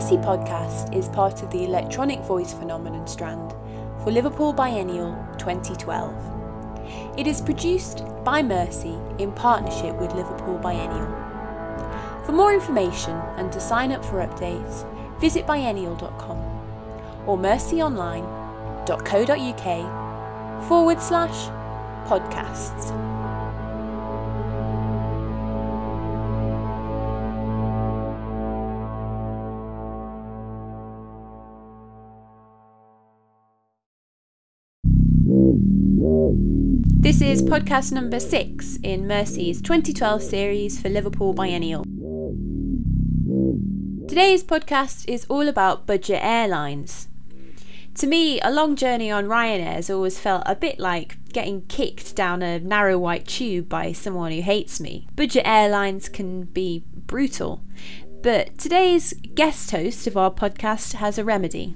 Mercy podcast is part of the electronic voice phenomenon strand for Liverpool Biennial 2012. It is produced by Mercy in partnership with Liverpool Biennial. For more information and to sign up for updates, visit biennial.com or mercyonline.co.uk forward slash podcasts. This is podcast number six in Mercy's 2012 series for Liverpool Biennial. Today's podcast is all about budget airlines. To me, a long journey on Ryanair has always felt a bit like getting kicked down a narrow white tube by someone who hates me. Budget airlines can be brutal, but today's guest host of our podcast has a remedy.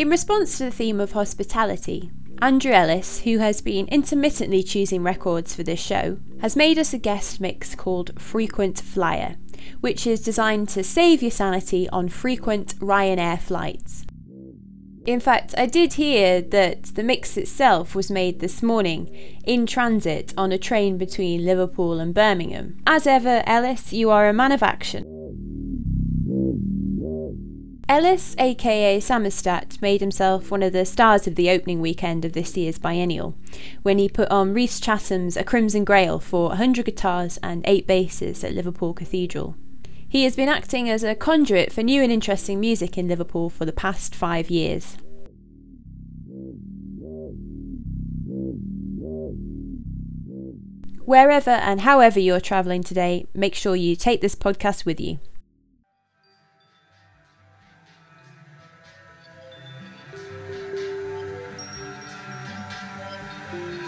In response to the theme of hospitality, Andrew Ellis, who has been intermittently choosing records for this show, has made us a guest mix called Frequent Flyer, which is designed to save your sanity on frequent Ryanair flights. In fact, I did hear that the mix itself was made this morning in transit on a train between Liverpool and Birmingham. As ever, Ellis, you are a man of action. Ellis, aka Samizdat, made himself one of the stars of the opening weekend of this year's biennial, when he put on Rhys Chatham's A Crimson Grail for 100 guitars and 8 basses at Liverpool Cathedral. He has been acting as a conduit for new and interesting music in Liverpool for the past five years. Wherever and however you're travelling today, make sure you take this podcast with you. Bye.